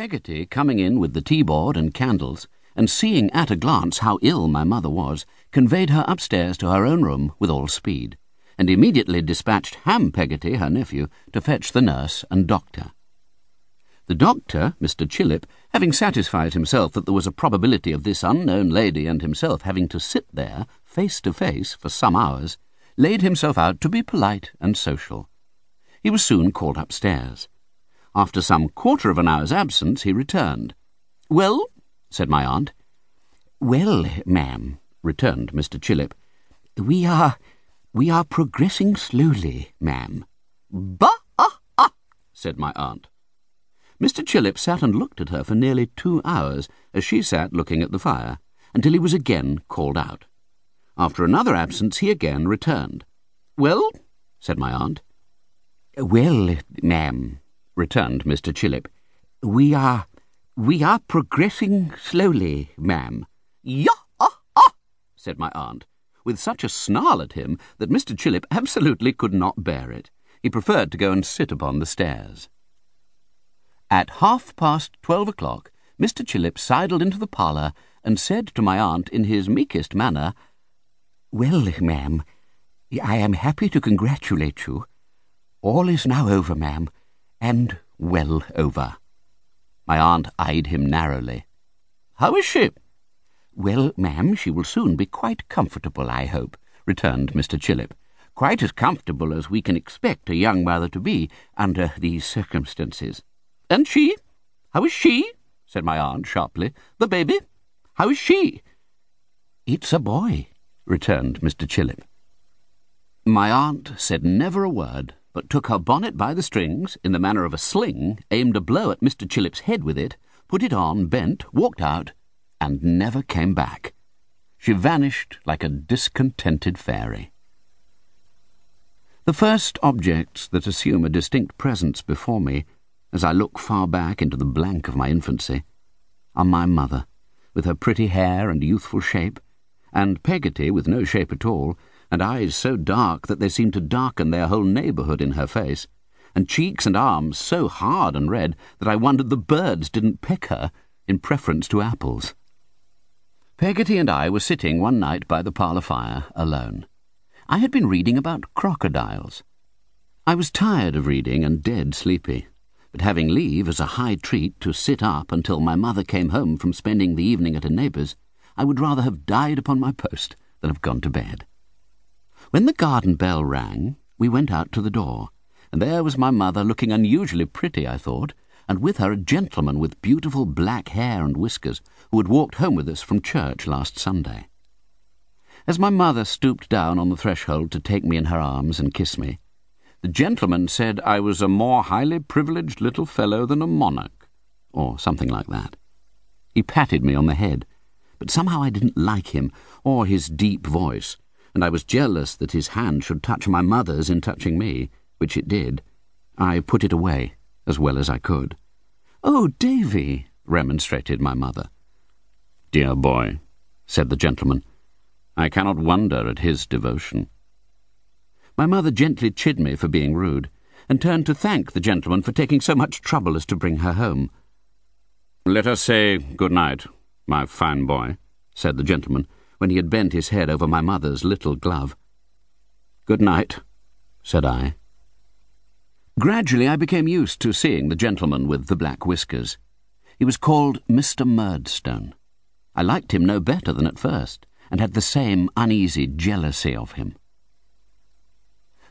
Peggotty, coming in with the tea board and candles, and seeing at a glance how ill my mother was, conveyed her upstairs to her own room with all speed, and immediately dispatched Ham Peggotty, her nephew, to fetch the nurse and doctor. The doctor, Mr. Chillip, having satisfied himself that there was a probability of this unknown lady and himself having to sit there, face to face, for some hours, laid himself out to be polite and social. He was soon called upstairs. After some quarter of an hour's absence, he returned. Well, said my aunt. Well, ma'am, returned Mr. Chillip, we are we are progressing slowly, ma'am. Bah ah ah, said my aunt. Mr. Chillip sat and looked at her for nearly two hours, as she sat looking at the fire, until he was again called out. After another absence, he again returned. Well, said my aunt. Well, ma'am, returned Mr. Chillip, we are we are progressing slowly, ma'am. Yah ah ah, said my aunt, with such a snarl at him that Mr. Chillip absolutely could not bear it. He preferred to go and sit upon the stairs. At half past twelve o'clock, Mr. Chillip sidled into the parlour and said to my aunt in his meekest manner, Well, ma'am, I am happy to congratulate you. All is now over, ma'am, and well over. My aunt eyed him narrowly. How is she? Well, ma'am, she will soon be quite comfortable, I hope, returned Mr. Chillip. Quite as comfortable as we can expect a young mother to be under these circumstances. And she? How is she? said my aunt sharply. The baby? How is she? It's a boy, returned Mr. Chillip. My aunt said never a word, but took her bonnet by the strings, in the manner of a sling, aimed a blow at Mr. Chillip's head with it, put it on, bent, walked out, and never came back. She vanished like a discontented fairy. The first objects that assume a distinct presence before me, as I look far back into the blank of my infancy, are my mother, with her pretty hair and youthful shape, and Peggotty with no shape at all, and eyes so dark that they seemed to darken their whole neighbourhood in her face, and cheeks and arms so hard and red that I wondered the birds didn't peck her in preference to apples. Peggotty and I were sitting one night by the parlour fire, alone. I had been reading about crocodiles. I was tired of reading and dead sleepy, but having leave as a high treat to sit up until my mother came home from spending the evening at a neighbour's, I would rather have died upon my post than have gone to bed. When the garden bell rang, we went out to the door, and there was my mother looking unusually pretty, I thought, and with her a gentleman with beautiful black hair and whiskers who had walked home with us from church last Sunday. As my mother stooped down on the threshold to take me in her arms and kiss me, the gentleman said I was a more highly privileged little fellow than a monarch, or something like that. He patted me on the head, but somehow I didn't like him or his deep voice and I was jealous that his hand should touch my mother's in touching me, which it did. I put it away as well as I could. Oh, Davy, remonstrated my mother. Dear boy, said the gentleman, I cannot wonder at his devotion. My mother gently chid me for being rude, and turned to thank the gentleman for taking so much trouble as to bring her home. Let us say good night, my fine boy, said the gentleman, when he had bent his head over my mother's little glove. Good night, said I. Gradually I became used to seeing the gentleman with the black whiskers. He was called Mr. Murdstone. I liked him no better than at first, and had the same uneasy jealousy of him.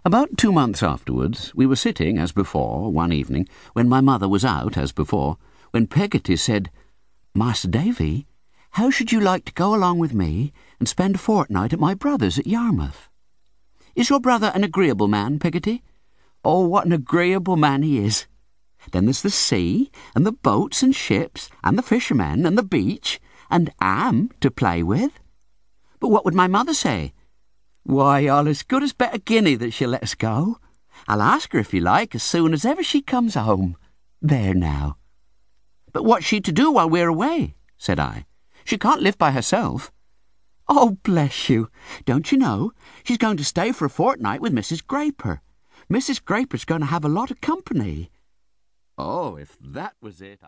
About two months afterwards, we were sitting, as before, one evening, when my mother was out, as before, when Peggotty said, Master Davy, how should you like to go along with me and spend a fortnight at my brother's at Yarmouth? Is your brother an agreeable man, Peggotty? Oh, what an agreeable man he is! Then there's the sea, and the boats and ships, and the fishermen, and the beach, and Am to play with. But what would my mother say? Why, I'll as good as bet a guinea that she'll let us go. I'll ask her if you like as soon as ever she comes home. There now. But what's she to do while we're away? said I. She can't live by herself. Oh, bless you. Don't you know? She's going to stay for a fortnight with Mrs. Grayper. Mrs. Grayper's going to have a lot of company. Oh, if that was it, I...